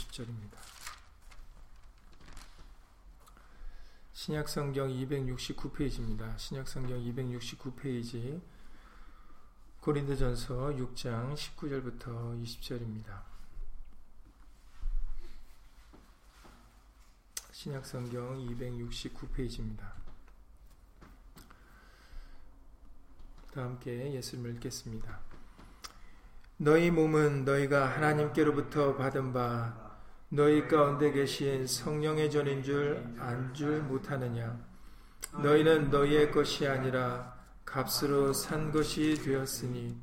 50절입니다. 신약성경 269페이지입니다. 신약성경 269페이지 고린도전서 6장 19절부터 20절입니다. 신약성경 269페이지입니다. 다 함께 예수님을 읽겠습니다. 너희 몸은 너희가 하나님께로부터 받은 바 너희 가운데 계신 성령의 전인 줄 안 줄 못하느냐? 너희는 너희의 것이 아니라 값으로 산 것이 되었으니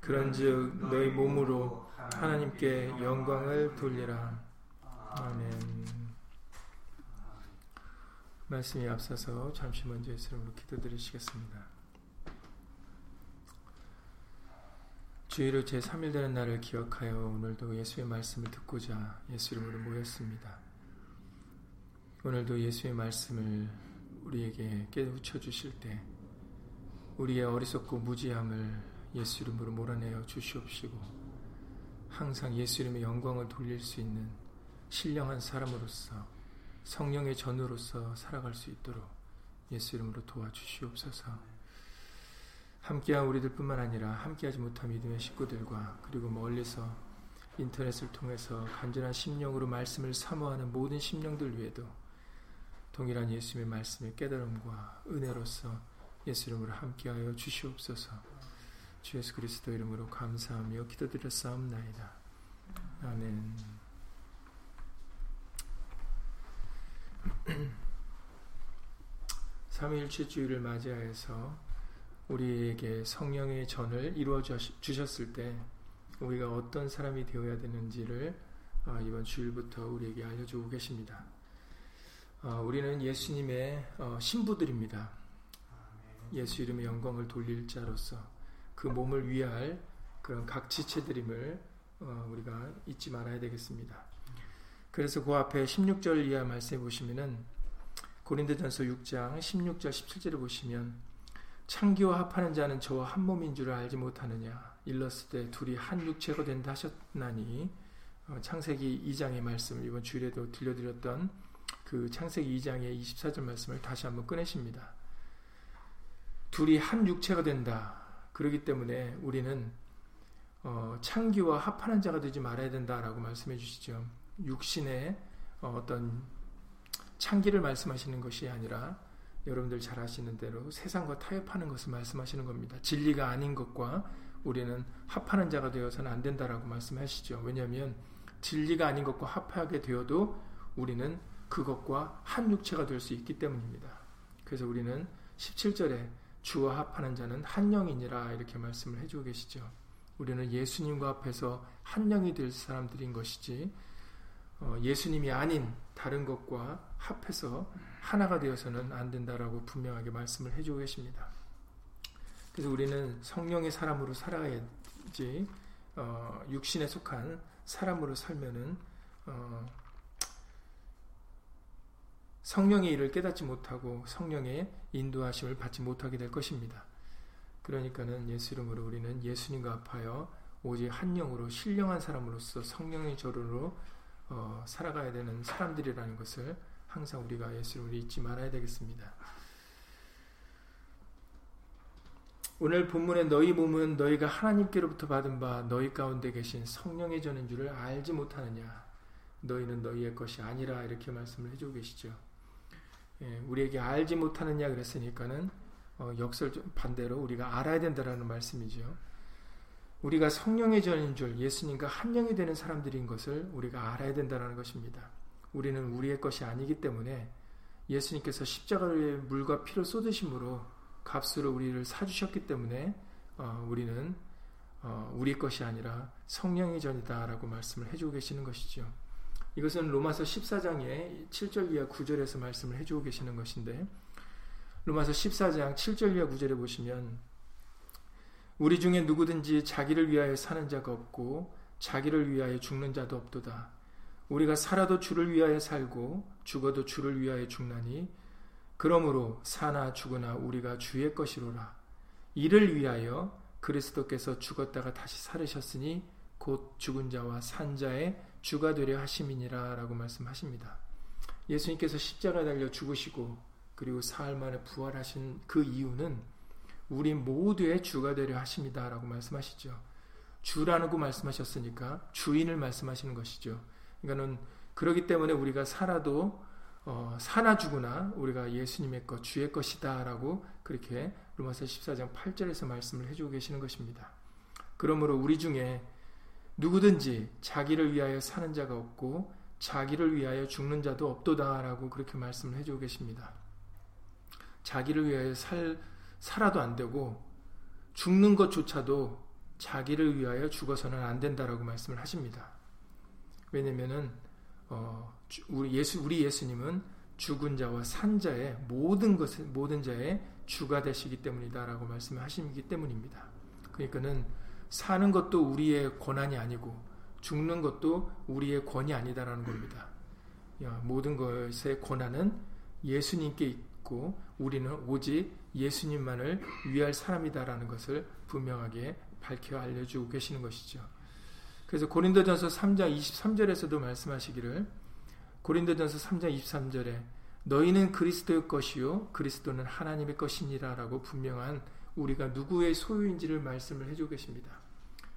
그런즉 너희 몸으로 하나님께 영광을 돌리라. 아멘. 말씀이 앞서서 잠시 먼저 예수님으로 기도드리시겠습니다 주일을 제3일 되는 날을 기억하여 오늘도 예수의 말씀을 듣고자 예수 이름으로 모였습니다. 오늘도 예수의 말씀을 우리에게 깨우쳐 주실 때 우리의 어리석고 무지함을 예수 이름으로 몰아내어 주시옵시고 항상 예수 이름의 영광을 돌릴 수 있는 신령한 사람으로서 성령의 전으로서 살아갈 수 있도록 예수 이름으로 도와주시옵소서. 함께한 우리들뿐만 아니라 함께하지 못한 믿음의 식구들과 그리고 멀리서 인터넷을 통해서 간절한 심령으로 말씀을 사모하는 모든 심령들 위에도 동일한 예수님의 말씀의 깨달음과 은혜로서 예수 이름으로 함께하여 주시옵소서. 주 예수 그리스도 이름으로 감사하며 기도드렸사옵나이다. 아멘. 삼일째 주일을 맞이하여서 우리에게 성령의 전을 이루어 주셨을 때 우리가 어떤 사람이 되어야 되는지를 아, 이번 주일부터 우리에게 알려주고 계십니다. 아, 우리는 예수님의 어, 신부들입니다. 예수 이름의 영광을 돌릴 자로서 그 몸을 위할 그런 각 지체들임을 어, 우리가 잊지 말아야 되겠습니다. 그래서 그 앞에 16절 이하 말씀해 보시면은 고린도전서 6장 16절 17절을 보시면 창기와 합하는 자는 저와 한 몸인 줄을 알지 못하느냐 일렀을 때 둘이 한 육체가 된다 하셨나니 어, 창세기 2장의 말씀을 이번 주일에도 들려드렸던 그 창세기 2장의 24절 말씀을 다시 한번 꺼내십니다. 둘이 한 육체가 된다. 그러기 때문에 우리는 어, 창기와 합하는 자가 되지 말아야 된다라고 말씀해 주시죠. 육신의 어, 떤 창기를 말씀하시는 것이 아니라 여러분들 잘 아시는 대로 세상과 타협하는 것을 말씀하시는 겁니다. 진리가 아닌 것과 우리는 합하는 자가 되어서는 안 된다라고 말씀하시죠. 왜냐하면 진리가 아닌 것과 합하게 되어도 우리는 그것과 한 육체가 될 수 있기 때문입니다. 그래서 우리는 17절에 주와 합하는 자는 한 영이니라 이렇게 말씀을 해주고 계시죠. 우리는 예수님과 합해서 한 영이 될 사람들인 것이지 어, 예수님이 아닌 다른 것과 합해서 하나가 되어서는 안 된다라고 분명하게 말씀을 해주고 계십니다. 그래서 우리는 성령의 사람으로 살아야지 어, 육신에 속한 사람으로 살면은 어, 성령의 일을 깨닫지 못하고 성령의 인도하심을 받지 못하게 될 것입니다. 그러니까는 예수 이름으로 우리는 예수님과 합하여 오직 한 영으로 신령한 사람으로서 성령의 저로로 어, 살아가야 되는 사람들이라는 것을 항상 우리가 예수를 잊지 말아야 되겠습니다. 오늘 본문에 너희 몸은 너희가 하나님께로부터 받은 바 너희 가운데 계신 성령의 전인 줄을 알지 못하느냐 너희는 너희의 것이 아니라 이렇게 말씀을 해주고 계시죠. 예, 우리에게 알지 못하느냐 그랬으니까는 어, 역설 반대로 우리가 알아야 된다라는 말씀이죠. 우리가 성령의 전인 줄 예수님과 한 영이 되는 사람들인 것을 우리가 알아야 된다는 것입니다. 우리는 우리의 것이 아니기 때문에 예수님께서 십자가를 물과 피를 쏟으심으로 값으로 우리를 사주셨기 때문에 어, 우리는 어, 우리 것이 아니라 성령의 전이다라고 말씀을 해주고 계시는 것이죠. 이것은 로마서 14장의 7절 이하 9절에서 말씀을 해주고 계시는 것인데 로마서 14장 7절 이하 9절에 보시면 우리 중에 누구든지 자기를 위하여 사는 자가 없고 자기를 위하여 죽는 자도 없도다. 우리가 살아도 주를 위하여 살고 죽어도 주를 위하여 죽나니 그러므로 사나 죽으나 우리가 주의 것이로라. 이를 위하여 그리스도께서 죽었다가 다시 살으셨으니 곧 죽은 자와 산 자의 주가 되려 하심이니라라고 말씀하십니다. 예수님께서 십자가 달려 죽으시고 그리고 사흘 만에 부활하신 그 이유는 우리 모두의 주가 되려 하십니다라고 말씀하시죠. 주라고 말씀하셨으니까 주인을 말씀하시는 것이죠. 그러니까는 그러기 때문에 우리가 살아도 어, 사나 죽으나 우리가 예수님의 것, 주의 것이다라고 그렇게 로마서 14장 8절에서 말씀을 해주고 계시는 것입니다. 그러므로 우리 중에 누구든지 자기를 위하여 사는 자가 없고 자기를 위하여 죽는 자도 없도다라고 그렇게 말씀을 해주고 계십니다. 자기를 위하여 살, 살아도 안 되고 죽는 것조차도 자기를 위하여 죽어서는 안 된다라고 말씀을 하십니다. 왜냐면은 어, 우리 예수 우리 예수님은 죽은 자와 산 자의 모든 것을 모든 자의 주가 되시기 때문이다라고 말씀을 하시기 때문입니다. 그러니까는 사는 것도 우리의 권한이 아니고 죽는 것도 우리의 권이 아니다라는 겁니다. 모든 것의 권한은 예수님께 있고 우리는 오직 예수님만을 위할 사람이다라는 것을 분명하게 밝혀 알려주고 계시는 것이죠. 그래서 고린도전서 3장 23절에서도 말씀하시기를 고린도전서 3장 23절에 너희는 그리스도의 것이요 그리스도는 하나님의 것이니라라고 분명한 우리가 누구의 소유인지를 말씀을 해주고 계십니다.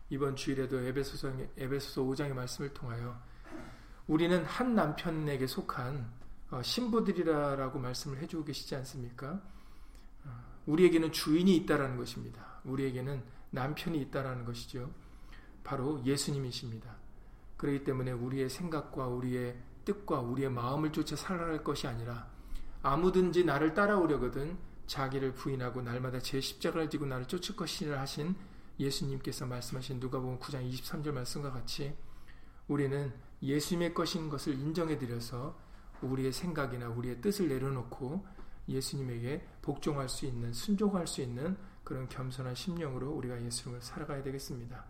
이번 주일에도 에베소서 에베소서 5장의 말씀을 통하여 우리는 한 남편에게 속한 어, 신부들이라라고 말씀을 해주고 계시지 않습니까? 어, 우리에게는 주인이 있다라는 것입니다. 우리에게는 남편이 있다라는 것이죠. 바로 예수님이십니다. 그렇기 때문에 우리의 생각과 우리의 뜻과 우리의 마음을 쫓아 살아갈 것이 아니라 아무든지 나를 따라오려거든 자기를 부인하고 날마다 제 십자가를 지고 나를 쫓을 것이라 하신 예수님께서 말씀하신 누가복음 9장 23절 말씀과 같이 우리는 예수님의 것인 것을 인정해 드려서 우리의 생각이나 우리의 뜻을 내려놓고 예수님에게 복종할 수 있는 순종할 수 있는 그런 겸손한 심령으로 우리가 예수님을 살아가야 되겠습니다.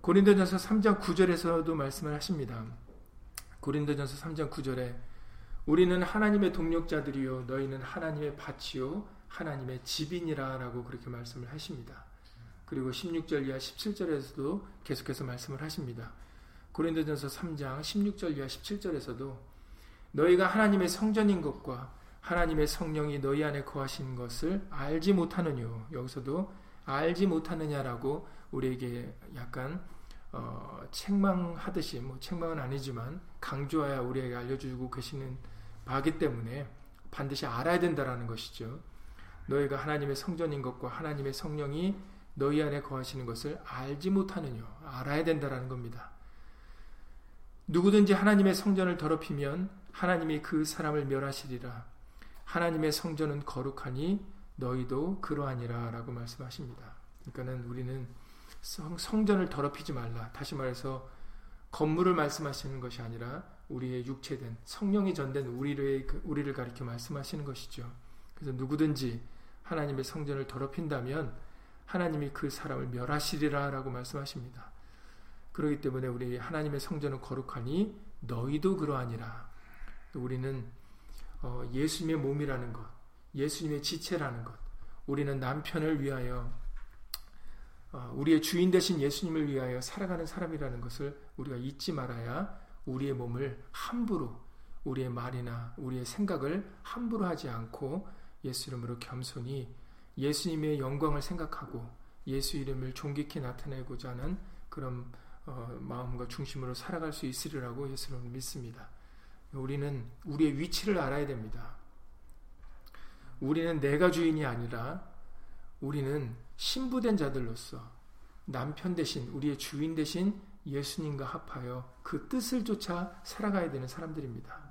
고린도전서 3장 9절에서도 말씀을 하십니다. 고린도전서 3장 9절에 우리는 하나님의 동력자들이요 너희는 하나님의 밭이요 하나님의 집이니라라고 그렇게 말씀을 하십니다. 그리고 16절 이하 17절에서도 계속해서 말씀을 하십니다. 고린도전서 3장 16절 이하 17절에서도 너희가 하나님의 성전인 것과 하나님의 성령이 너희 안에 거하신 것을 알지 못하느뇨. 여기서도 알지 못하느냐라고 우리에게 약간 어, 책망하듯이 뭐 책망은 아니지만 강조하여 우리에게 알려주고 계시는 바기 때문에 반드시 알아야 된다라는 것이죠. 너희가 하나님의 성전인 것과 하나님의 성령이 너희 안에 거하시는 것을 알지 못하느냐 알아야 된다라는 겁니다. 누구든지 하나님의 성전을 더럽히면 하나님이 그 사람을 멸하시리라. 하나님의 성전은 거룩하니 너희도 그러하니라 라고 말씀하십니다. 그러니까는 우리는 성, 전을 더럽히지 말라. 다시 말해서 건물을 말씀하시는 것이 아니라 우리의 육체된 성령이 전된 우리를 우리를 가리켜 말씀하시는 것이죠. 그래서 누구든지 하나님의 성전을 더럽힌다면 하나님이 그 사람을 멸하시리라라고 말씀하십니다. 그렇기 때문에 우리 하나님의 성전은 거룩하니 너희도 그러하니라. 우리는 어, 예수님의 몸이라는 것, 예수님의 지체라는 것, 우리는 남편을 위하여 어, 우리의 주인 되신 예수님을 위하여 살아가는 사람이라는 것을 우리가 잊지 말아야 우리의 몸을 함부로 우리의 말이나 우리의 생각을 함부로 하지 않고 예수 이름으로 겸손히 예수님의 영광을 생각하고 예수 이름을 존귀케 나타내고자 하는 그런 어, 마음과 중심으로 살아갈 수 있으리라고 예수님을 믿습니다. 우리는 우리의 위치를 알아야 됩니다. 우리는 내가 주인이 아니라 우리는 신부된 자들로서 남편 대신 우리의 주인 대신 예수님과 합하여 그 뜻을 쫓아 살아가야 되는 사람들입니다.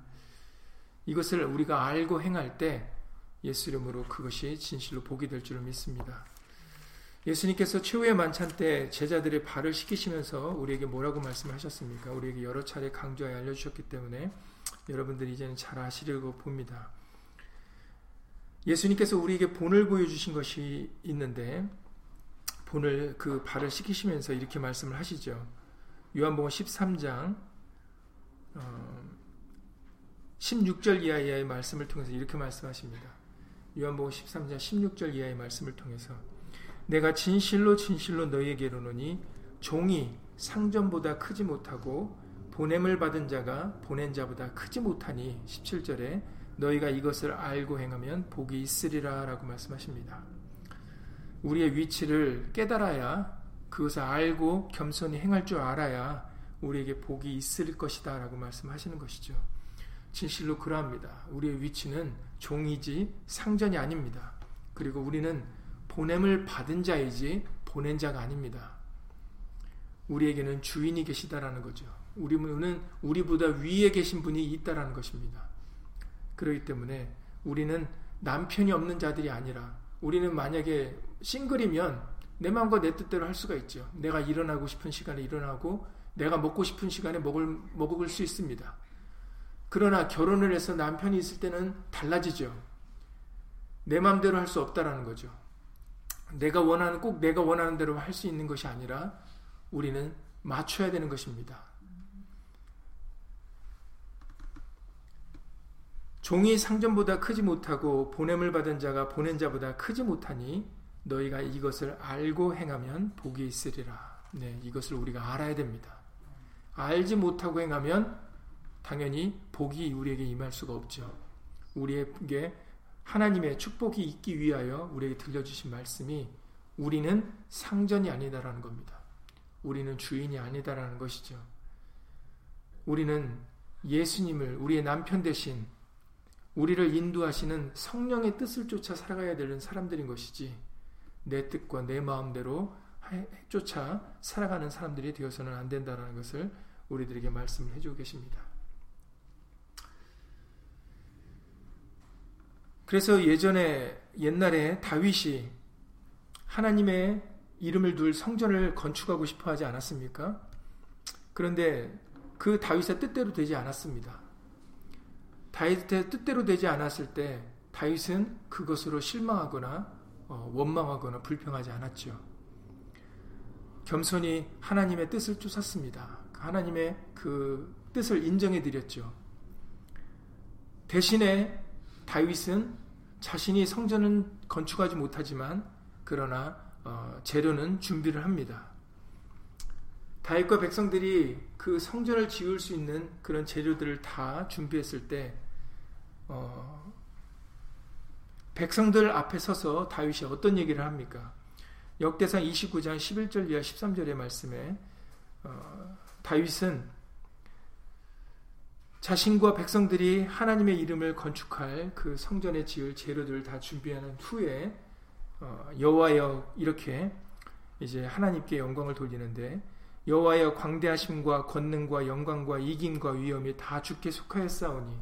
이것을 우리가 알고 행할 때 예수 이름으로 그것이 진실로 복이 될 줄을 믿습니다. 예수님께서 최후의 만찬 때 제자들의 발을 씻기시면서 우리에게 뭐라고 말씀하셨습니까? 우리에게 여러 차례 강조하여 알려주셨기 때문에 여러분들이 이제는 잘 아시려고 봅니다. 예수님께서 우리에게 본을 보여주신 것이 있는데 본을 그 발을 씻기시면서 이렇게 말씀을 하시죠. 요한복음 13장 어, 16절 이하의 말씀을 통해서 이렇게 말씀하십니다. 요한복음 13장 16절 이하의 말씀을 통해서 내가 진실로 진실로 너희에게 이르노니 종이 상전보다 크지 못하고 보냄을 받은 자가 보낸 자보다 크지 못하니 17절에 너희가 이것을 알고 행하면 복이 있으리라 라고 말씀하십니다. 우리의 위치를 깨달아야 그것을 알고 겸손히 행할 줄 알아야 우리에게 복이 있을 것이다 라고 말씀하시는 것이죠. 진실로 그러합니다. 우리의 위치는 종이지 상전이 아닙니다. 그리고 우리는 보냄을 받은 자이지 보낸 자가 아닙니다. 우리에게는 주인이 계시다라는 거죠. 우리는 우리보다 위에 계신 분이 있다라는 것입니다. 그렇기 때문에 우리는 남편이 없는 자들이 아니라 우리는 만약에 싱글이면 내 마음과 내 뜻대로 할 수가 있죠. 내가 일어나고 싶은 시간에 일어나고 내가 먹고 싶은 시간에 먹을, 먹을 수 있습니다. 그러나 결혼을 해서 남편이 있을 때는 달라지죠. 내 마음대로 할 수 없다라는 거죠. 내가 원하는 꼭 내가 원하는 대로 할 수 있는 것이 아니라 우리는 맞춰야 되는 것입니다. 종이 상전보다 크지 못하고 보냄을 받은 자가 보낸 자보다 크지 못하니 너희가 이것을 알고 행하면 복이 있으리라. 네, 이것을 우리가 알아야 됩니다. 알지 못하고 행하면 당연히 복이 우리에게 임할 수가 없죠. 우리에게 하나님의 축복이 있기 위하여 우리에게 들려주신 말씀이 우리는 상전이 아니다라는 겁니다. 우리는 주인이 아니다라는 것이죠. 우리는 예수님을 우리의 남편 대신 우리를 인도하시는 성령의 뜻을 쫓아 살아가야 되는 사람들인 것이지 내 뜻과 내 마음대로 쫓아 살아가는 사람들이 되어서는 안 된다는 것을 우리들에게 말씀을 해주고 계십니다. 그래서 예전에 옛날에 다윗이 하나님의 이름을 둘 성전을 건축하고 싶어 하지 않았습니까? 그런데 그 다윗의 뜻대로 되지 않았습니다. 다윗의 뜻대로 되지 않았을 때 다윗은 그것으로 실망하거나 어, 원망하거나 불평하지 않았죠. 겸손히 하나님의 뜻을 쫓았습니다. 하나님의 그 뜻을 인정해 드렸죠. 대신에 다윗은 자신이 성전은 건축하지 못하지만 그러나 어, 재료는 준비를 합니다. 다윗과 백성들이 그 성전을 지을 수 있는 그런 재료들을 다 준비했을 때 어, 백성들 앞에 서서 다윗이 어떤 얘기를 합니까? 역대상 29장 11절 이하 13절의 말씀에 어, 다윗은 자신과 백성들이 하나님의 이름을 건축할 그 성전에 지을 재료들을 다 준비하는 후에 어, 여호와여 이렇게 이제 하나님께 영광을 돌리는데 여호와여 광대하심과 권능과 영광과 이김과 위엄이 다 주께 속하였사오니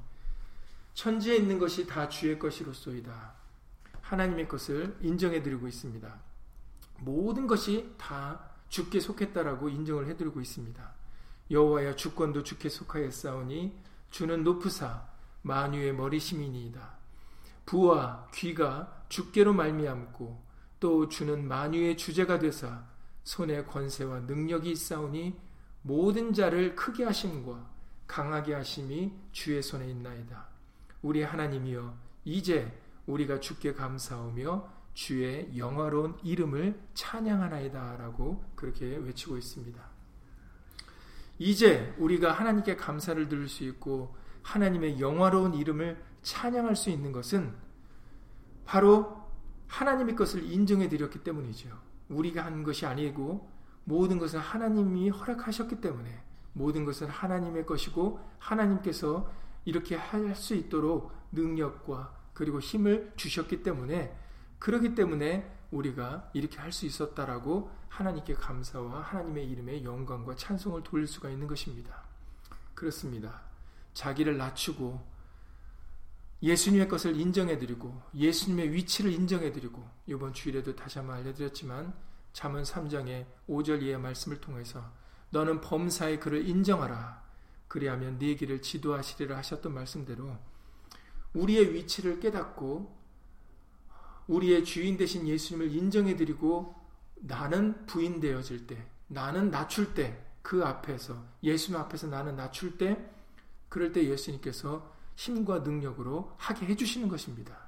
천지에 있는 것이 다 주의 것이로소이다. 하나님의 것을 인정해 드리고 있습니다. 모든 것이 다 주께 속했다라고 인정을 해 드리고 있습니다. 여호와여 주권도 주께 속하였사오니 주는 높으사 만유의 머리심이니이다. 부와 귀가 주께로 말미암고 또 주는 만유의 주제가 되사 손에 권세와 능력이 있사오니 모든 자를 크게 하심과 강하게 하심이 주의 손에 있나이다. 우리 하나님이여 이제 우리가 주께 감사하며 주의 영화로운 이름을 찬양하나이다 라고 그렇게 외치고 있습니다. 이제 우리가 하나님께 감사를 드릴 수 있고 하나님의 영화로운 이름을 찬양할 수 있는 것은 바로 하나님의 것을 인정해 드렸기 때문이죠. 우리가 한 것이 아니고 모든 것은 하나님이 허락하셨기 때문에 모든 것은 하나님의 것이고 하나님께서 이렇게 할 수 있도록 능력과 그리고 힘을 주셨기 때문에 그러기 때문에 우리가 이렇게 할 수 있었다라고 하나님께 감사와 하나님의 이름에 영광과 찬송을 돌릴 수가 있는 것입니다. 그렇습니다. 자기를 낮추고 예수님의 것을 인정해드리고 예수님의 위치를 인정해드리고 이번 주일에도 다시 한번 알려드렸지만 잠언 3장의 5절 이하의 말씀을 통해서 너는 범사의 그를 인정하라. 그리하면 네 길을 지도하시리라 하셨던 말씀대로 우리의 위치를 깨닫고 우리의 주인 되신 예수님을 인정해드리고 나는 부인 되어질 때, 나는 낮출 때, 그 앞에서, 예수님 앞에서 나는 낮출 때, 그럴 때 예수님께서 힘과 능력으로 하게 해주시는 것입니다.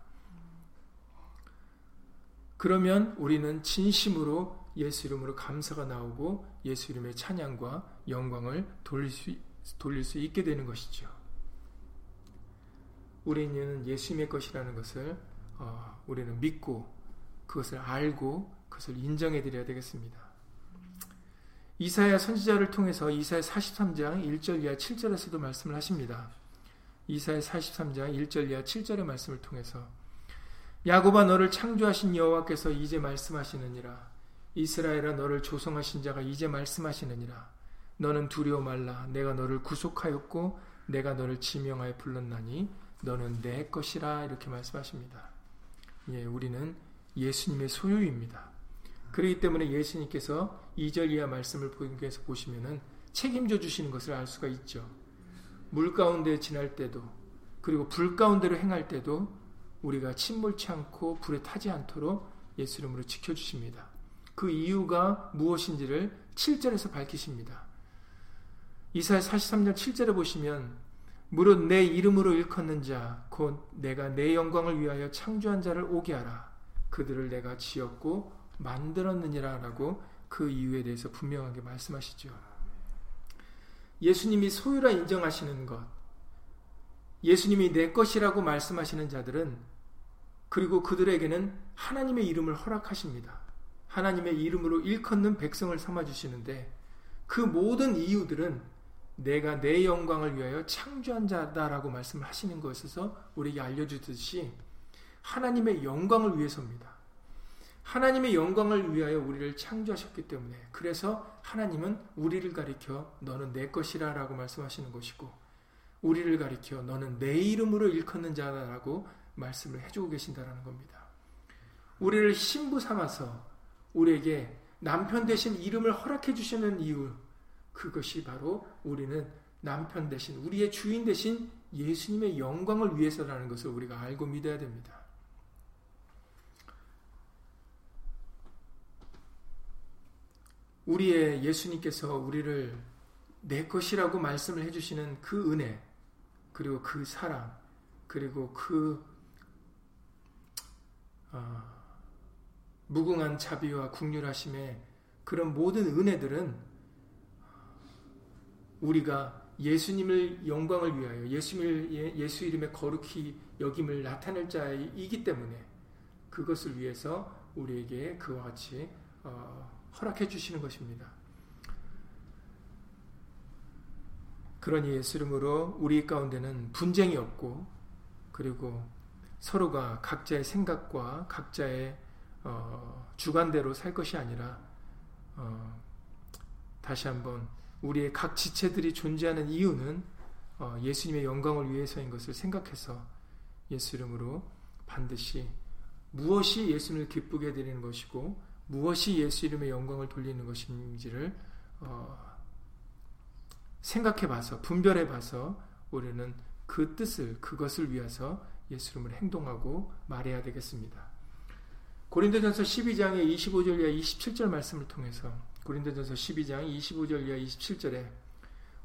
그러면 우리는 진심으로 예수 이름으로 감사가 나오고 예수 이름의 찬양과 영광을 돌릴 수 돌릴 수 있게 되는 것이죠. 우리는 예수님의 것이라는 것을 어, 우리는 믿고 그것을 알고 그것을 인정해 드려야 되겠습니다. 이사야 선지자를 통해서 이사야 43장 1절 이하 7절에서도 말씀을 하십니다. 이사야 43장 1절 이하 7절의 말씀을 통해서 야곱아 너를 창조하신 여호와께서 이제 말씀하시느니라 이스라엘아 너를 조성하신 자가 이제 말씀하시느니라 너는 두려워 말라 내가 너를 구속하였고 내가 너를 지명하여 불렀나니 너는 내 것이라 이렇게 말씀하십니다. 예, 우리는 예수님의 소유입니다. 그렇기 때문에 예수님께서 2절 이하 말씀을 보기에서 보시면은 책임져 주시는 것을 알 수가 있죠. 물 가운데 지날 때도 그리고 불 가운데로 행할 때도 우리가 침몰치 않고 불에 타지 않도록 예수 이름으로 지켜 주십니다. 그 이유가 무엇인지를 7절에서 밝히십니다. 이사야 43년 7절에 보시면 무릇 내 이름으로 일컫는 자 곧 내가 내 영광을 위하여 창조한 자를 오게 하라 그들을 내가 지었고 만들었느니라라고 그 이유에 대해서 분명하게 말씀하시죠. 예수님이 소유라 인정하시는 것, 예수님이 내 것이라고 말씀하시는 자들은 그리고 그들에게는 하나님의 이름을 허락하십니다. 하나님의 이름으로 일컫는 백성을 삼아 주시는데 그 모든 이유들은 내가 내 영광을 위하여 창조한 자다라고 말씀을 하시는 것에서 우리에게 알려주듯이 하나님의 영광을 위해서입니다. 하나님의 영광을 위하여 우리를 창조하셨기 때문에 그래서 하나님은 우리를 가리켜 너는 내 것이라 라고 말씀하시는 것이고 우리를 가리켜 너는 내 이름으로 일컫는 자라고 말씀을 해주고 계신다라는 겁니다. 우리를 신부 삼아서 우리에게 남편 대신 이름을 허락해 주시는 이유 그것이 바로 우리는 남편 대신 우리의 주인 대신 예수님의 영광을 위해서라는 것을 우리가 알고 믿어야 됩니다. 우리의 예수님께서 우리를 내 것이라고 말씀을 해주시는 그 은혜, 그리고 그 사랑, 그리고 그 어, 무궁한 자비와 국률하심의 그런 모든 은혜들은 우리가 예수님을 영광을 위하여 예수님을 예, 예수 이름의 거룩히 여김을 나타낼 자이기 때문에 그것을 위해서 우리에게 그와 같이 어, 허락해 주시는 것입니다. 그러니 예수 이름으로 우리 가운데는 분쟁이 없고 그리고 서로가 각자의 생각과 각자의 어, 주관대로 살 것이 아니라 어, 다시 한번 우리의 각 지체들이 존재하는 이유는 어, 예수님의 영광을 위해서인 것을 생각해서 예수 이름으로 반드시 무엇이 예수님을 기쁘게 드리는 것이고 무엇이 예수 이름의 영광을 돌리는 것인지를 어, 생각해 봐서 분별해 봐서 우리는 그 뜻을 그것을 위해서 예수 이름을 행동하고 말해야 되겠습니다. 고린도전서 12장의 25절 이하 27절 말씀을 통해서 고린도전서 12장 25절 이하 27절에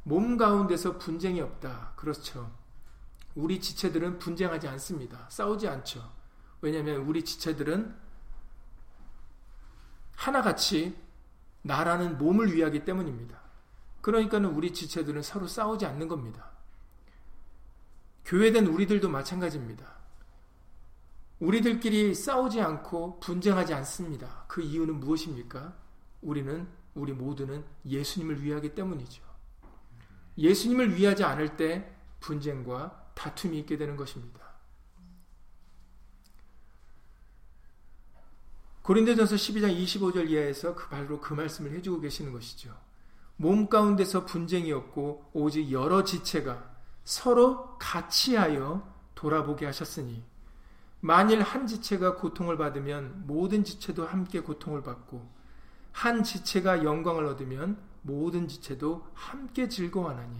몸 가운데서 분쟁이 없다. 그렇죠. 우리 지체들은 분쟁하지 않습니다. 싸우지 않죠. 왜냐하면 우리 지체들은 하나같이 나라는 몸을 위하기 때문입니다. 그러니까는 우리 지체들은 서로 싸우지 않는 겁니다. 교회된 우리들도 마찬가지입니다. 우리들끼리 싸우지 않고 분쟁하지 않습니다. 그 이유는 무엇입니까? 우리는, 우리 모두는 예수님을 위하기 때문이죠. 예수님을 위하지 않을 때 분쟁과 다툼이 있게 되는 것입니다. 고린도전서 12장 25절 이하에서 그 바로 그 말씀을 해주고 계시는 것이죠. 몸 가운데서 분쟁이 없고 오직 여러 지체가 서로 같이 하여 돌아보게 하셨으니 만일 한 지체가 고통을 받으면 모든 지체도 함께 고통을 받고 한 지체가 영광을 얻으면 모든 지체도 함께 즐거워하나니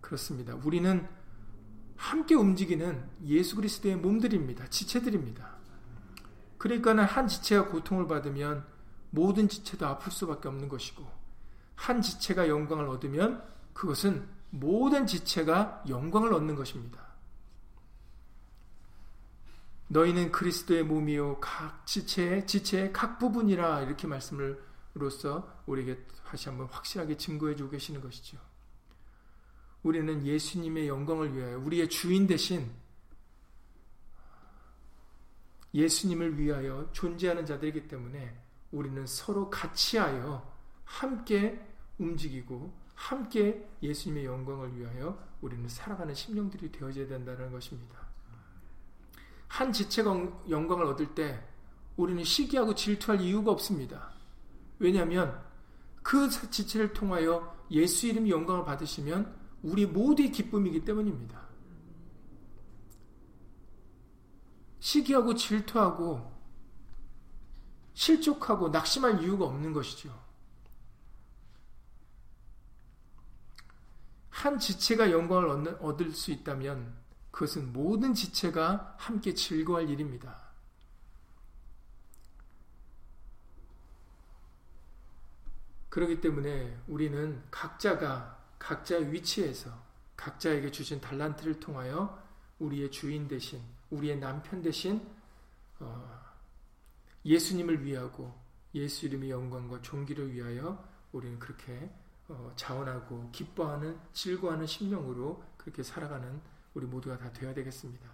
그렇습니다. 우리는 함께 움직이는 예수 그리스도의 몸들입니다. 지체들입니다. 그러니까는 한 지체가 고통을 받으면 모든 지체도 아플 수밖에 없는 것이고 한 지체가 영광을 얻으면 그것은 모든 지체가 영광을 얻는 것입니다. 너희는 그리스도의 몸이요 각 지체의 지체의 각 부분이라 이렇게 말씀을로써 우리에게 다시 한번 확실하게 증거해 주고 계시는 것이죠. 우리는 예수님의 영광을 위하여 우리의 주인 대신 예수님을 위하여 존재하는 자들이기 때문에 우리는 서로 같이하여 함께 움직이고 함께 예수님의 영광을 위하여 우리는 살아가는 심령들이 되어져야 된다는 것입니다. 한 지체가 영광을 얻을 때 우리는 시기하고 질투할 이유가 없습니다. 왜냐하면 그 지체를 통하여 예수 이름이 영광을 받으시면 우리 모두의 기쁨이기 때문입니다. 시기하고 질투하고 실족하고 낙심할 이유가 없는 것이죠. 한 지체가 영광을 얻을 수 있다면 그것은 모든 지체가 함께 즐거워할 일입니다. 그렇기 때문에 우리는 각자가 각자의 위치에서 각자에게 주신 달란트를 통하여 우리의 주인 대신 우리의 남편 대신 어, 예수님을 위하고 예수 이름의 영광과 존귀를 위하여 우리는 그렇게 어, 자원하고 기뻐하는 즐거워하는 심령으로 그렇게 살아가는 우리 모두가 다 되어야 되겠습니다.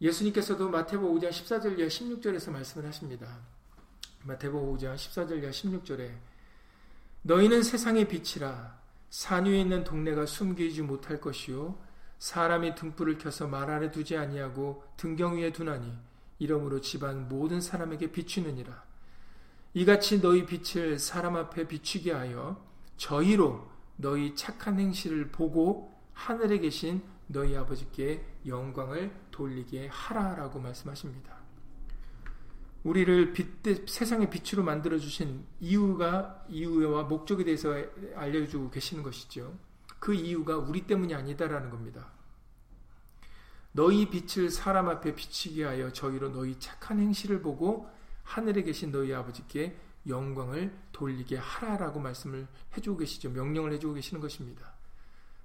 예수님께서도 마태복 5장 14절 이하 16절에서 말씀을 하십니다. 마태복 5장 14절 이하 16절에 너희는 세상의 빛이라 산 위에 있는 동네가 숨기지 못할 것이요 사람이 등불을 켜서 말 아래 두지 아니하고 등경 위에 두나니 이러므로 집안 모든 사람에게 비추느니라 이같이 너희 빛을 사람 앞에 비추게 하여 저희로 너희 착한 행실을 보고 하늘에 계신 너희 아버지께 영광을 돌리게 하라라고 말씀하십니다. 우리를 빛, 세상의 빛으로 만들어 주신 이유가 이유와 목적에 대해서 알려주고 계시는 것이죠. 그 이유가 우리 때문이 아니다라는 겁니다. 너희 빛을 사람 앞에 비치게 하여 저희로 너희 착한 행실을 보고 하늘에 계신 너희 아버지께 영광을 돌리게 하라라고 말씀을 해주고 계시죠. 명령을 해주고 계시는 것입니다.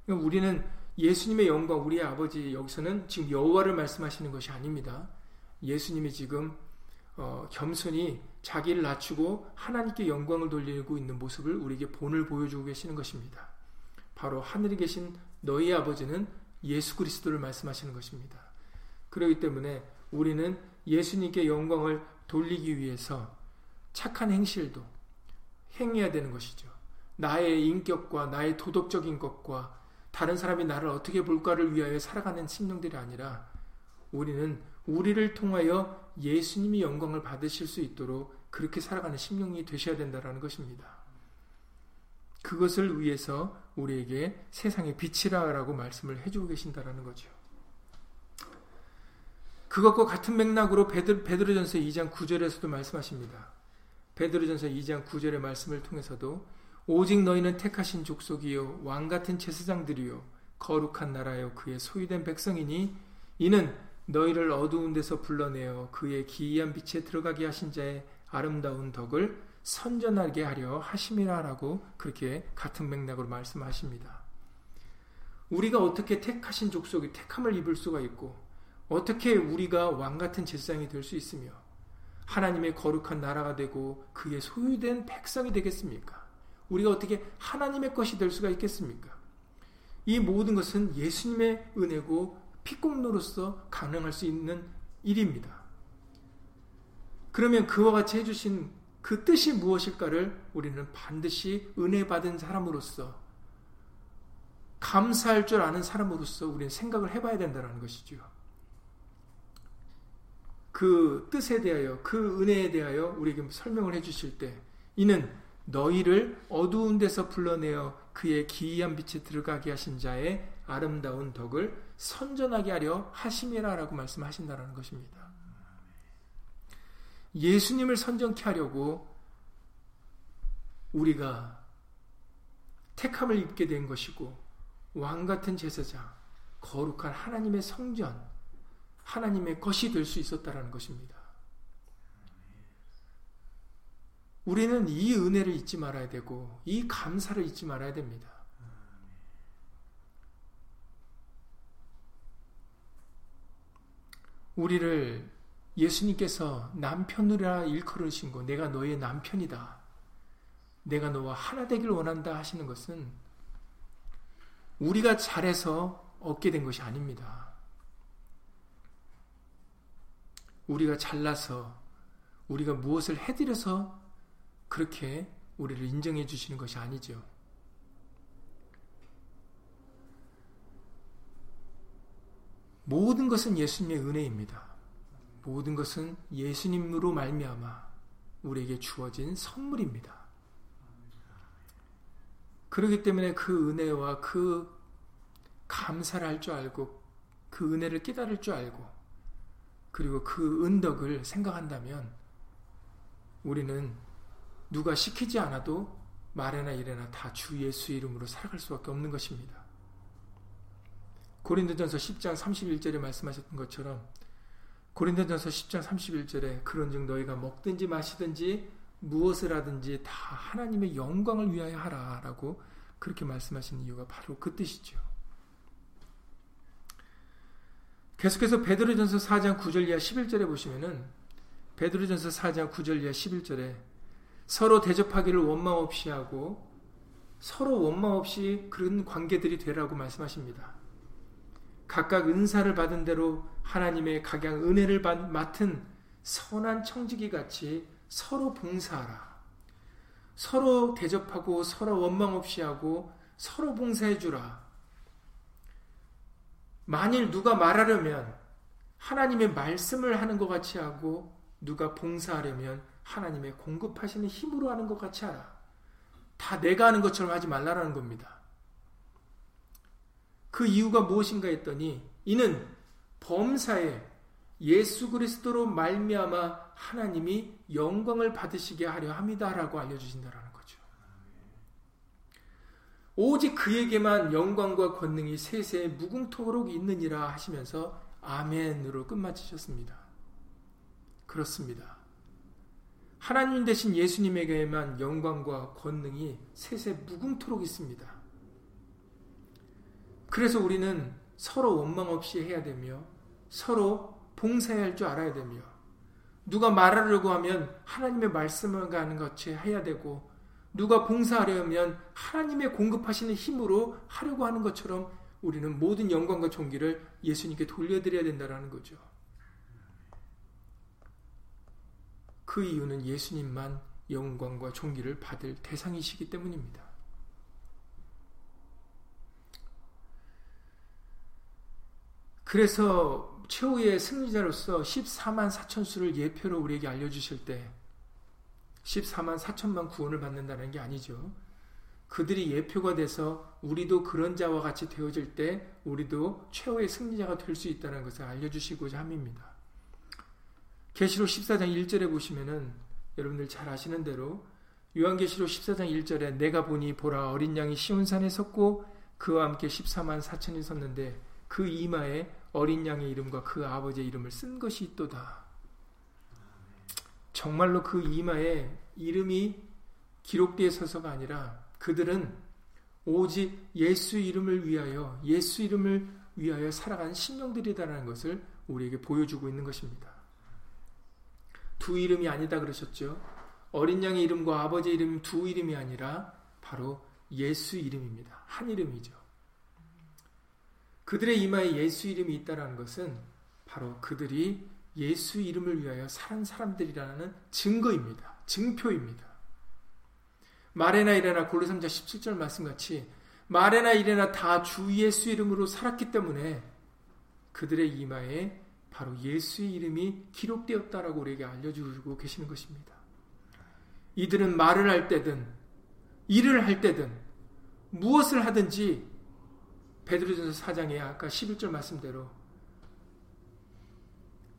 그러니까 우리는 예수님의 영광, 우리 아버지 여기서는 지금 여호와를 말씀하시는 것이 아닙니다. 예수님이 지금 어, 겸손히 자기를 낮추고 하나님께 영광을 돌리고 있는 모습을 우리에게 본을 보여주고 계시는 것입니다. 바로 하늘에 계신 너희 아버지는 예수 그리스도를 말씀하시는 것입니다. 그렇기 때문에 우리는 예수님께 영광을 돌리기 위해서 착한 행실도 행해야 되는 것이죠. 나의 인격과 나의 도덕적인 것과 다른 사람이 나를 어떻게 볼까를 위하여 살아가는 심령들이 아니라 우리는 우리를 통하여 예수님이 영광을 받으실 수 있도록 그렇게 살아가는 심령이 되셔야 된다는 것입니다. 그것을 위해서 우리에게 세상의 빛이라고 말씀을 해주고 계신다라는 거죠. 그것과 같은 맥락으로 베드, 베드로전서 2장 9절에서도 말씀하십니다. 베드로전서 2장 9절의 말씀을 통해서도 오직 너희는 택하신 족속이요 왕 같은 제사장들이요 거룩한 나라요 그의 소유된 백성이니 이는 너희를 어두운 데서 불러내어 그의 기이한 빛에 들어가게 하신 자의 아름다운 덕을 선전하게 하려 하심이라라고 그렇게 같은 맥락으로 말씀하십니다. 우리가 어떻게 택하신 족속이 택함을 입을 수가 있고 어떻게 우리가 왕 같은 제사장이 될 수 있으며 하나님의 거룩한 나라가 되고 그의 소유된 백성이 되겠습니까? 우리가 어떻게 하나님의 것이 될 수가 있겠습니까? 이 모든 것은 예수님의 은혜고 피공로로서 가능할 수 있는 일입니다. 그러면 그와 같이 해주신 그 뜻이 무엇일까를 우리는 반드시 은혜 받은 사람으로서 감사할 줄 아는 사람으로서 우리는 생각을 해봐야 된다는 것이죠. 그 뜻에 대하여, 그 은혜에 대하여 우리에게 설명을 해주실 때, 이는 너희를 어두운 데서 불러내어 그의 기이한 빛에 들어가게 하신 자의 아름다운 덕을 선전하게 하려 하심이라라고 말씀하신다는 것입니다. 예수님을 선전케 하려고 우리가 택함을 입게 된 것이고 왕 같은 제사장, 거룩한 하나님의 성전, 하나님의 것이 될 수 있었다라는 것입니다. 우리는 이 은혜를 잊지 말아야 되고 이 감사를 잊지 말아야 됩니다. 우리를 예수님께서 남편으로 일컬으신 거 내가 너의 남편이다. 내가 너와 하나 되길 원한다 하시는 것은 우리가 잘해서 얻게 된 것이 아닙니다. 우리가 잘나서 우리가 무엇을 해드려서 그렇게 우리를 인정해 주시는 것이 아니죠. 모든 것은 예수님의 은혜입니다. 모든 것은 예수님으로 말미암아 우리에게 주어진 선물입니다. 그렇기 때문에 그 은혜와 그 감사를 할 줄 알고 그 은혜를 깨달을 줄 알고 그리고 그 은덕을 생각한다면 우리는 누가 시키지 않아도 말이나 일에나 다 주 예수 이름으로 살아갈 수밖에 없는 것입니다. 고린도전서 10장 31절에 말씀하셨던 것처럼 고린도전서 10장 31절에 그런즉 너희가 먹든지 마시든지 무엇을 하든지 다 하나님의 영광을 위하여 하라라고 그렇게 말씀하신 이유가 바로 그 뜻이죠. 계속해서 베드로전서 4장 9절 이하 11절에 보시면은 베드로전서 4장 9절 이하 11절에 서로 대접하기를 원망 없이 하고 서로 원망 없이 그런 관계들이 되라고 말씀하십니다. 각각 은사를 받은 대로 하나님의 각양 은혜를 맡은 선한 청지기 같이 서로 봉사하라. 서로 대접하고 서로 원망 없이 하고 서로 봉사해 주라. 만일 누가 말하려면 하나님의 말씀을 하는 것 같이 하고 누가 봉사하려면 하나님의 공급하시는 힘으로 하는 것 같이 하라. 다 내가 하는 것처럼 하지 말라라는 겁니다. 그 이유가 무엇인가 했더니 이는 범사에 예수 그리스도로 말미암아 하나님이 영광을 받으시게 하려 함이다라고 알려주신다라는 거죠. 오직 그에게만 영광과 권능이 세세 무궁토록 있느니라 하시면서 아멘으로 끝마치셨습니다. 그렇습니다. 하나님 대신 예수님에게만 영광과 권능이 세세 무궁토록 있습니다. 그래서 우리는 서로 원망 없이 해야 되며 서로 봉사해야 할줄 알아야 되며 누가 말하려고 하면 하나님의 말씀을 가는 것이 해야 되고 누가 봉사하려면 하나님의 공급하시는 힘으로 하려고 하는 것처럼 우리는 모든 영광과 존귀를 예수님께 돌려드려야 된다는 거죠. 그 이유는 예수님만 영광과 존귀를 받을 대상이시기 때문입니다. 그래서 최후의 승리자로서 14만 4천 수를 예표로 우리에게 알려주실 때 14만 4천만 구원을 받는다는 게 아니죠. 그들이 예표가 돼서 우리도 그런 자와 같이 되어질 때 우리도 최후의 승리자가 될 수 있다는 것을 알려주시고자 함입니다. 계시록 14장 1절에 보시면은 여러분들 잘 아시는 대로 요한계시록 14장 1절에 내가 보니 보라 어린 양이 시온산에 섰고 그와 함께 14만 4천이 섰는데 그 이마에 어린 양의 이름과 그 아버지의 이름을 쓴 것이 있도다. 정말로 그 이마에 이름이 기록되어 서서가 아니라 그들은 오직 예수 이름을 위하여 예수 이름을 위하여 살아간 신령들이다라는 것을 우리에게 보여주고 있는 것입니다. 두 이름이 아니다 그러셨죠. 어린 양의 이름과 아버지의 이름 두 이름이 아니라 바로 예수 이름입니다. 한 이름이죠. 그들의 이마에 예수 이름이 있다는 것은 바로 그들이 예수 이름을 위하여 산 사람들이라는 증거입니다. 증표입니다. 말에나 이래나 골로삼자 17절 말씀같이 말에나 이래나 다 주 예수 이름으로 살았기 때문에 그들의 이마에 바로 예수의 이름이 기록되었다라고 우리에게 알려주고 계시는 것입니다. 이들은 말을 할 때든 일을 할 때든 무엇을 하든지 베드로전서 4장에 아까 11절 말씀대로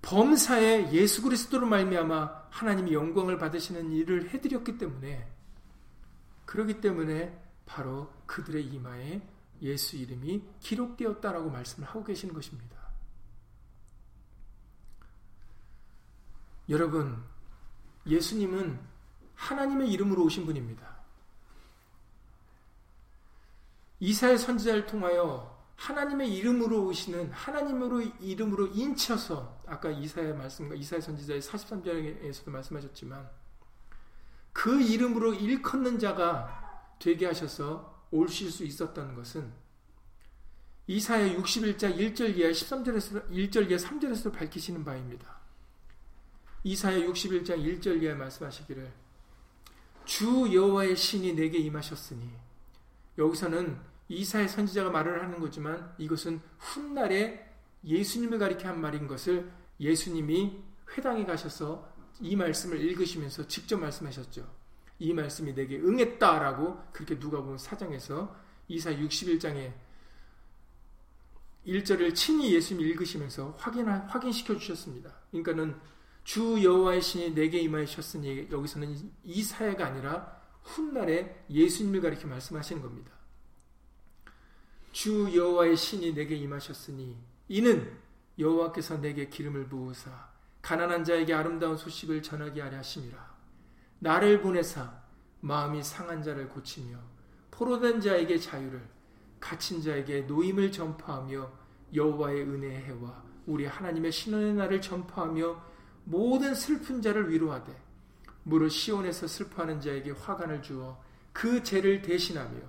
범사에 예수 그리스도로 말미암아 하나님이 영광을 받으시는 일을 해드렸기 때문에 그러기 때문에 바로 그들의 이마에 예수 이름이 기록되었다라고 말씀을 하고 계시는 것입니다. 여러분, 예수님은 하나님의 이름으로 오신 분입니다. 이사의 선지자를 통하여 하나님의 이름으로 오시는 하나님으로 이름으로 인쳐서 아까 이사의 말씀과 이사의 선지자의 43절에서도 말씀하셨지만 그 이름으로 일컫는 자가 되게 하셔서 올실 수 있었다는 것은 이사야 61장 1절 이하 13절에서 1절 이하 3절에서도 밝히시는 바입니다. 이사야 61장 1절 이하 말씀하시기를 주 여호와의 신이 내게 임하셨으니 여기서는 이사야 선지자가 말을 하는 거지만 이것은 훗날에 예수님을 가리켜 한 말인 것을 예수님이 회당에 가셔서 이 말씀을 읽으시면서 직접 말씀하셨죠. 이 말씀이 내게 응했다라고 그렇게 누가 보면 사장에서 이사 61장에 1절을 친히 예수님이 읽으시면서 확인 확인시켜 주셨습니다. 그러니까는 주 여호와의 신이 내게 임하셨으니 여기서는 이사야가 아니라 훗날에 예수님을 가리켜 말씀하시는 겁니다. 주 여호와의 신이 내게 임하셨으니 이는 여호와께서 내게 기름을 부으사 가난한 자에게 아름다운 소식을 전하게 하려 하심이라. 나를 보내사 마음이 상한 자를 고치며 포로된 자에게 자유를 갇힌 자에게 노임을 전파하며 여호와의 은혜의 해와 우리 하나님의 신원의 날을 전파하며 모든 슬픈 자를 위로하되 무릇 시온에서 슬퍼하는 자에게 화관을 주어 그 죄를 대신하며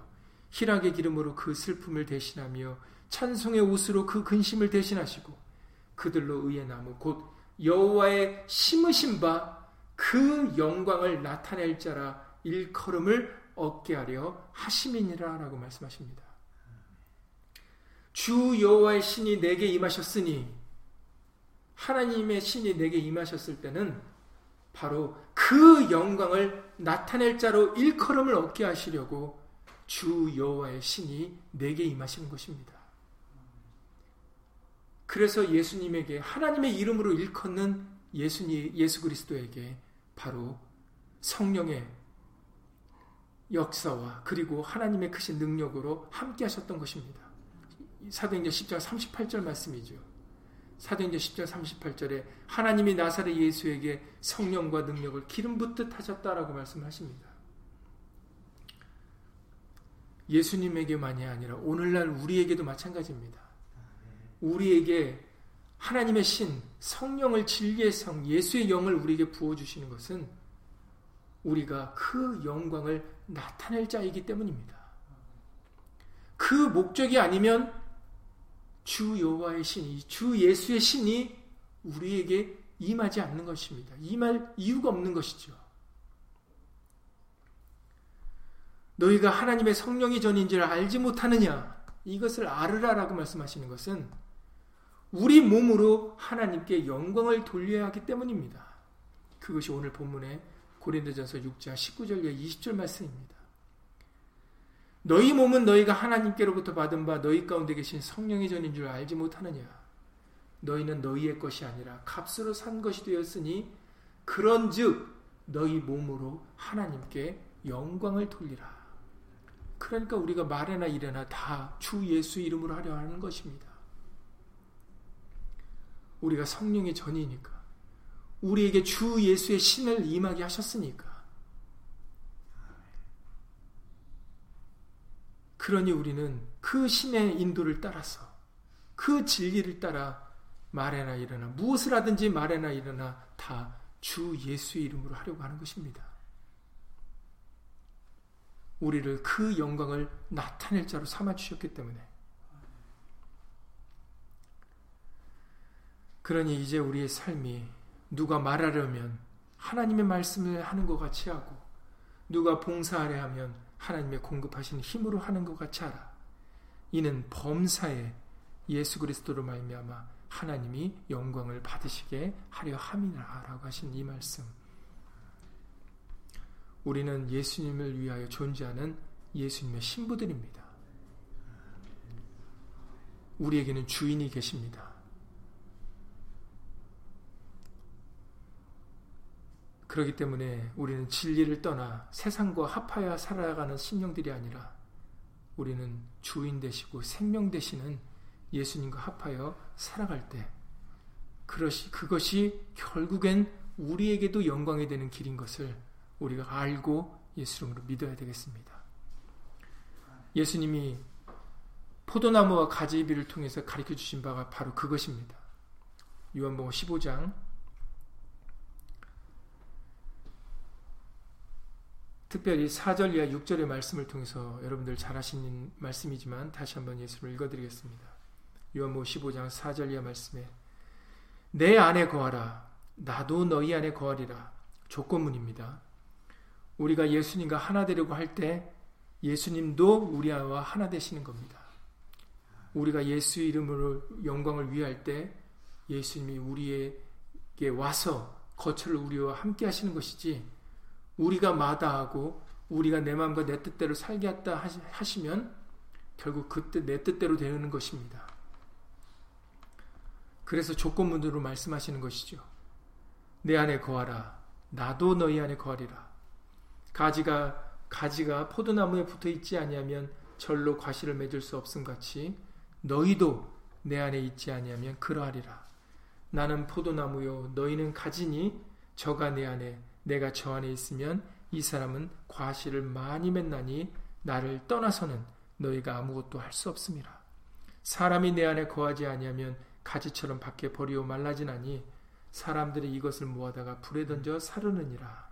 희락의 기름으로 그 슬픔을 대신하며 찬송의 옷으로 그 근심을 대신하시고 그들로 의의 나무 곧 여호와의 심으신 바 그 영광을 나타낼 자라 일컬음을 얻게 하려 하심이니라라고 말씀하십니다. 주 여호와의 신이 내게 임하셨으니 하나님의 신이 내게 임하셨을 때는 바로 그 영광을 나타낼 자로 일컬음을 얻게 하시려고 주 여호와의 신이 내게 임하시는 것입니다. 그래서 예수님에게 하나님의 이름으로 일컫는 예수님 예수 그리스도에게 바로 성령의 역사와 그리고 하나님의 크신 능력으로 함께 하셨던 것입니다. 사도행전 10장 38절 말씀이죠. 사도행전 10장 38절에 하나님이 나사렛 예수에게 성령과 능력을 기름 붓듯 하셨다라고 말씀하십니다. 예수님에게만이 아니라 오늘날 우리에게도 마찬가지입니다. 우리에게 하나님의 신, 성령을 진리의 성, 예수의 영을 우리에게 부어주시는 것은 우리가 그 영광을 나타낼 자이기 때문입니다. 그 목적이 아니면 주 여호와의 신이 주 예수의 신이 우리에게 임하지 않는 것입니다. 임할 이유가 없는 것이죠. 너희가 하나님의 성령이 전인 줄 알지 못하느냐? 이것을 알으라라고 말씀하시는 것은 우리 몸으로 하나님께 영광을 돌려야 하기 때문입니다. 그것이 오늘 본문의 고린도전서 6장 19절에 20절 말씀입니다. 너희 몸은 너희가 하나님께로부터 받은 바 너희 가운데 계신 성령의 전인 줄 알지 못하느냐? 너희는 너희의 것이 아니라 값으로 산 것이 되었으니 그런즉 너희 몸으로 하나님께 영광을 돌리라. 그러니까 우리가 말이나 일이나 다 주 예수 이름으로 하려 하는 것입니다. 우리가 성령의 전이니까 우리에게 주 예수의 신을 임하게 하셨으니까 그러니 우리는 그 신의 인도를 따라서 그 진리를 따라 말해나 일어나 무엇을 하든지 말해나 일어나 다 주 예수의 이름으로 하려고 하는 것입니다. 우리를 그 영광을 나타낼 자로 삼아 주셨기 때문에 그러니 이제 우리의 삶이 누가 말하려면 하나님의 말씀을 하는 것 같이 하고 누가 봉사하려 하면 하나님의 공급하신 힘으로 하는 것 같이 하라. 이는 범사에 예수 그리스도로 말미암아 하나님이 영광을 받으시게 하려 함이라라고 하신 이 말씀. 우리는 예수님을 위하여 존재하는 예수님의 신부들입니다. 우리에게는 주인이 계십니다. 그렇기 때문에 우리는 진리를 떠나 세상과 합하여 살아가는 신령들이 아니라 우리는 주인 되시고 생명 되시는 예수님과 합하여 살아갈 때 그것이, 결국엔 우리에게도 영광이 되는 길인 것을 우리가 알고 예수님으로 믿어야 되겠습니다. 예수님이 포도나무와 가지비를 통해서 가르쳐 주신 바가 바로 그것입니다. 요한복음 15장 특별히 4절 이하 6절의 말씀을 통해서 여러분들 잘 아시는 말씀이지만 다시 한번 예수를 읽어드리겠습니다. 요한복 15장 4절 이하 말씀에 내 안에 거하라 나도 너희 안에 거하리라 조건문입니다. 우리가 예수님과 하나 되려고 할 때 예수님도 우리와 하나 되시는 겁니다. 우리가 예수 이름으로 영광을 위할 때 예수님이 우리에게 와서 거처를 우리와 함께 하시는 것이지 우리가 마다하고 우리가 내 마음과 내 뜻대로 살게 했다 하시면 결국 그때 내 뜻대로 되는 것입니다. 그래서 조건문으로 말씀하시는 것이죠. 내 안에 거하라. 나도 너희 안에 거하리라. 가지가 가지가 포도나무에 붙어 있지 아니하면 절로 과실을 맺을 수 없음 같이 너희도 내 안에 있지 아니하면 그러하리라. 나는 포도나무요 너희는 가지니 저가 내 안에 내가 저 안에 있으면 이 사람은 과실을 많이 맺나니 나를 떠나서는 너희가 아무것도 할 수 없음이라. 사람이 내 안에 거하지 아니하면 가지처럼 밖에 버리고 말라지나니 사람들이 이것을 모아다가 불에 던져 사르느니라.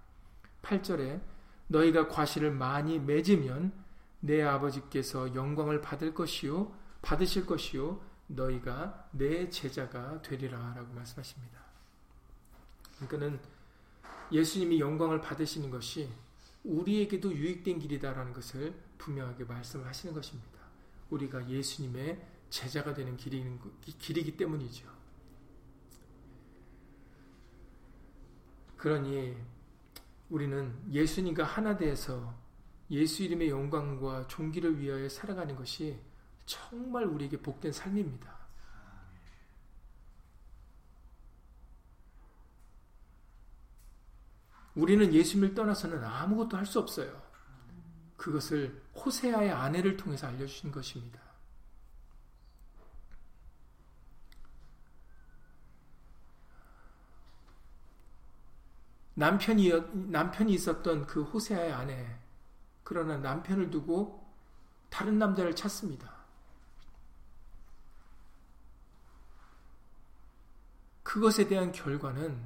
8절에 너희가 과실을 많이 맺으면 내 아버지께서 영광을 받을 것이요 받으실 것이요 너희가 내 제자가 되리라라고 말씀하십니다. 그러니까는 예수님이 영광을 받으시는 것이 우리에게도 유익된 길이다라는 것을 분명하게 말씀하시는 것입니다. 우리가 예수님의 제자가 되는 길이, 길이기 때문이죠. 그러니 우리는 예수님과 하나 되어서 예수 이름의 영광과 종기를 위하여 살아가는 것이 정말 우리에게 복된 삶입니다. 우리는 예수님을 떠나서는 아무것도 할 수 없어요. 그것을 호세아의 아내를 통해서 알려주신 것입니다. 남편이, 남편이 있었던 그 호세아의 아내, 그러나 남편을 두고 다른 남자를 찾습니다. 그것에 대한 결과는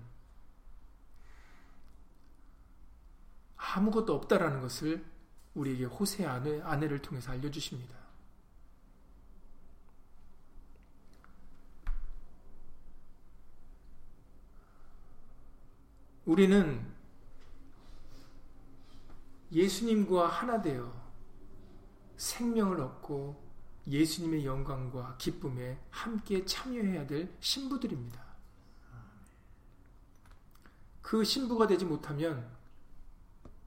아무것도 없다라는 것을 우리에게 호세 아내, 아내를 통해서 알려주십니다. 우리는 예수님과 하나 되어 생명을 얻고 예수님의 영광과 기쁨에 함께 참여해야 될 신부들입니다. 그 신부가 되지 못하면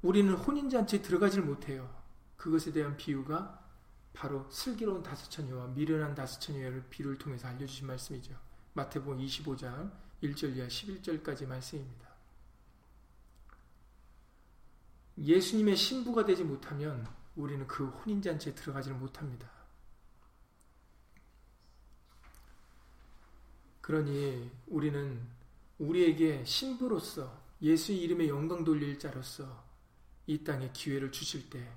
우리는 혼인잔치에 들어가질 못해요. 그것에 대한 비유가 바로 슬기로운 다섯처녀와 미련한 다섯처녀를 비유를 통해서 알려주신 말씀이죠. 마태복음 25장 1절 이하 11절까지 말씀입니다. 예수님의 신부가 되지 못하면 우리는 그 혼인잔치에 들어가지를 못합니다. 그러니 우리는 우리에게 신부로서 예수 이름의 영광 돌릴 자로서 이 땅에 기회를 주실 때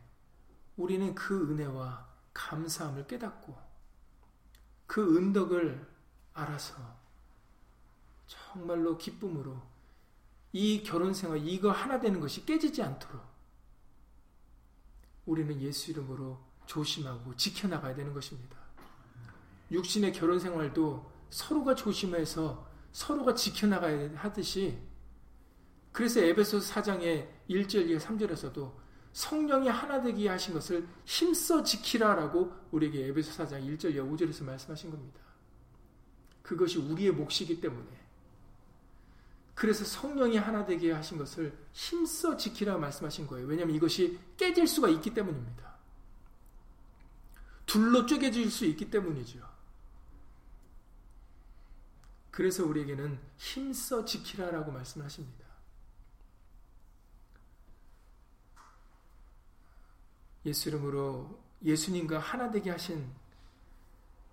우리는 그 은혜와 감사함을 깨닫고 그 은덕을 알아서 정말로 기쁨으로 이 결혼 생활 이거 하나 되는 것이 깨지지 않도록 우리는 예수 이름으로 조심하고 지켜나가야 되는 것입니다. 육신의 결혼 생활도 서로가 조심해서 서로가 지켜나가야 하듯이 그래서 에베소 4장의 1절 이 3절에서도 성령이 하나 되게 하신 것을 힘써 지키라라고 우리에게 에베소 4장 1절 5절에서 말씀하신 겁니다. 그것이 우리의 몫이기 때문에 그래서 성령이 하나 되게 하신 것을 힘써 지키라 말씀하신 거예요. 왜냐하면 이것이 깨질 수가 있기 때문입니다. 둘로 쪼개질 수 있기 때문이죠. 그래서 우리에게는 힘써 지키라라고 말씀을 하십니다. 예수 이름으로 예수님과 하나 되게 하신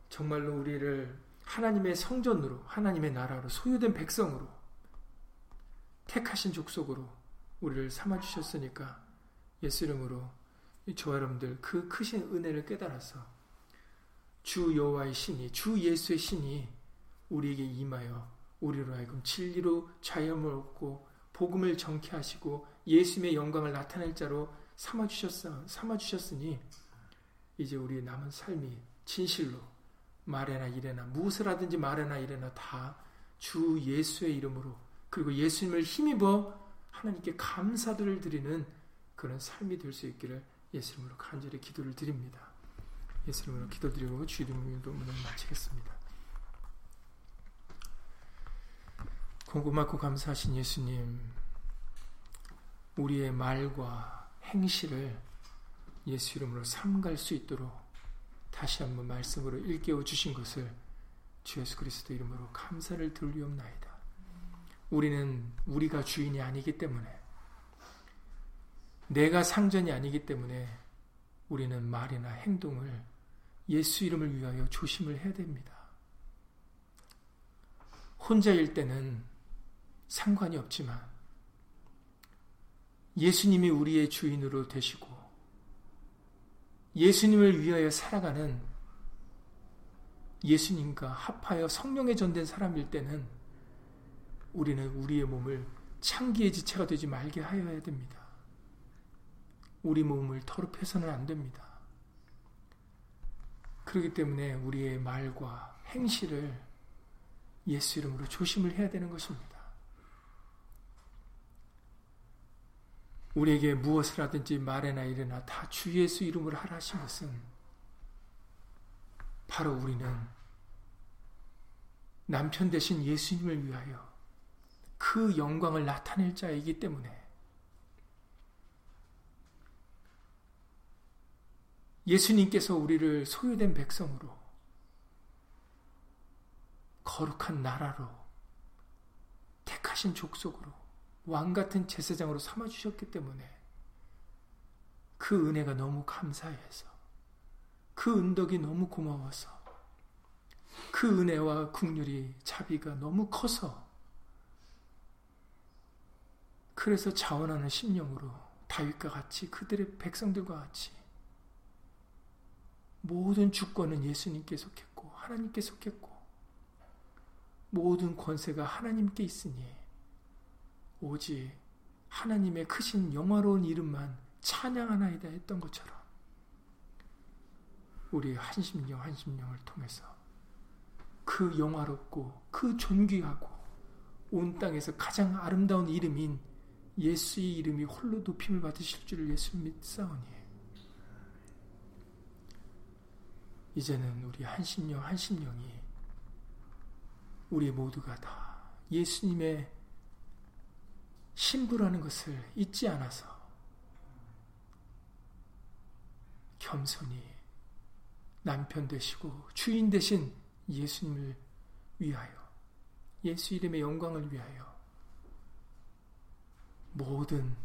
정말로 우리를 하나님의 성전으로 하나님의 나라로 소유된 백성으로 택하신 족속으로 우리를 삼아 주셨으니까 예수 이름으로 저와 여러분들 그 크신 은혜를 깨달아서 주 여호와의 신이 주 예수의 신이 우리에게 임하여 우리로 하여금 진리로 자유을 얻고 복음을 정케 하시고 예수님의 영광을 나타낼 자로 삼아 주셨 삼아 주셨으니 이제 우리의 남은 삶이 진실로 말해나 이래나 무엇을 하든지 말해나 이래나 다 주 예수의 이름으로 그리고 예수님을 힘입어 하나님께 감사들을 드리는 그런 삶이 될 수 있기를 예수 이름으로 간절히 기도를 드립니다. 예수 이름으로 기도드리고 주 이름으로 문을 마치겠습니다. 공고받고 감사하신 예수님 우리의 말과 행실을 예수 이름으로 삼갈 수 있도록 다시 한번 말씀으로 일깨워 주신 것을 주 예수 그리스도 이름으로 감사를 드리옵나이다. 우리는 우리가 주인이 아니기 때문에 내가 상전이 아니기 때문에 우리는 말이나 행동을 예수 이름을 위하여 조심을 해야 됩니다. 혼자일 때는 상관이 없지만 예수님이 우리의 주인으로 되시고 예수님을 위하여 살아가는 예수님과 합하여 성령에 전된 사람일 때는 우리는 우리의 몸을 창기의 지체가 되지 말게 하여야 됩니다. 우리 몸을 더럽혀서는 안 됩니다. 그렇기 때문에 우리의 말과 행실을 예수 이름으로 조심을 해야 되는 것입니다. 우리에게 무엇을 하든지 말해나 이래나 다 주 예수 이름으로 하라 하신 것은 바로 우리는 남편 대신 예수님을 위하여 그 영광을 나타낼 자이기 때문에 예수님께서 우리를 소유된 백성으로 거룩한 나라로 택하신 족속으로 왕 같은 제사장으로 삼아 주셨기 때문에 그 은혜가 너무 감사해서 그 은덕이 너무 고마워서 그 은혜와 국률이 자비가 너무 커서 그래서 자원하는 심령으로 다윗과 같이 그들의 백성들과 같이 모든 주권은 예수님께 속했고 하나님께 속했고 모든 권세가 하나님께 있으니 오직 하나님의 크신 영화로운 이름만 찬양하나이다 했던 것처럼 우리 한심령 한심령을 통해서 그 영화롭고 그 존귀하고 온 땅에서 가장 아름다운 이름인 예수의 이름이 홀로 높임을 받으실 줄을 예수 믿사오니. 이제는 우리 한심령 한심령이 우리 모두가 다 예수님의 신부라는 것을 잊지 않아서 겸손히 남편 되시고 주인 되신 예수님을 위하여 예수 이름의 영광을 위하여 모든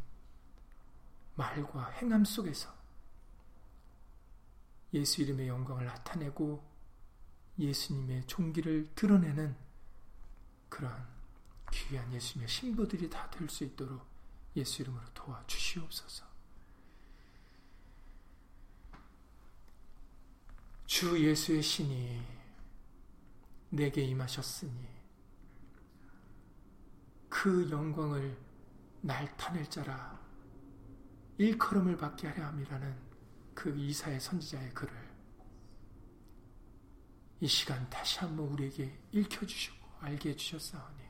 말과 행함 속에서 예수 이름의 영광을 나타내고 예수님의 종기를 드러내는 그러한 귀한 예수님의 신부들이 다 될 수 있도록 예수 이름으로 도와주시옵소서. 주 예수의 신이 내게 임하셨으니 그 영광을 날 타낼 자라. 일컬음을 받게 하려 함이라는 그 이사의 선지자의 글을 이 시간 다시 한번 우리에게 읽혀주시고 알게 해주셨사오니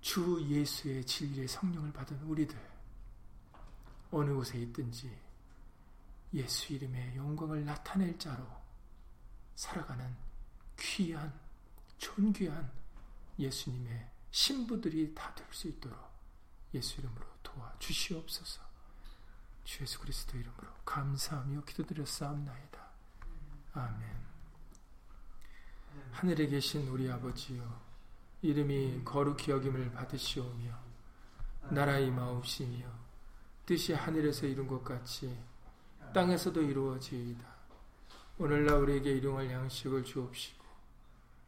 주 예수의 진리의 성령을 받은 우리들 어느 곳에 있든지 예수 이름의 영광을 나타낼 자로 살아가는 귀한 존귀한 예수님의 신부들이 다 될 수 있도록 예수 이름으로 도와 주시옵소서. 주 예수 그리스도 이름으로 감사하며 기도드렸사옵나이다. 아멘. 하늘에 계신 우리 아버지요 이름이 거룩히 여김을 받으시오며 나라 임하옵시며 뜻이 하늘에서 이룬 것 같이 땅에서도 이루어지이다. 오늘날 우리에게 일용할 양식을 주옵시고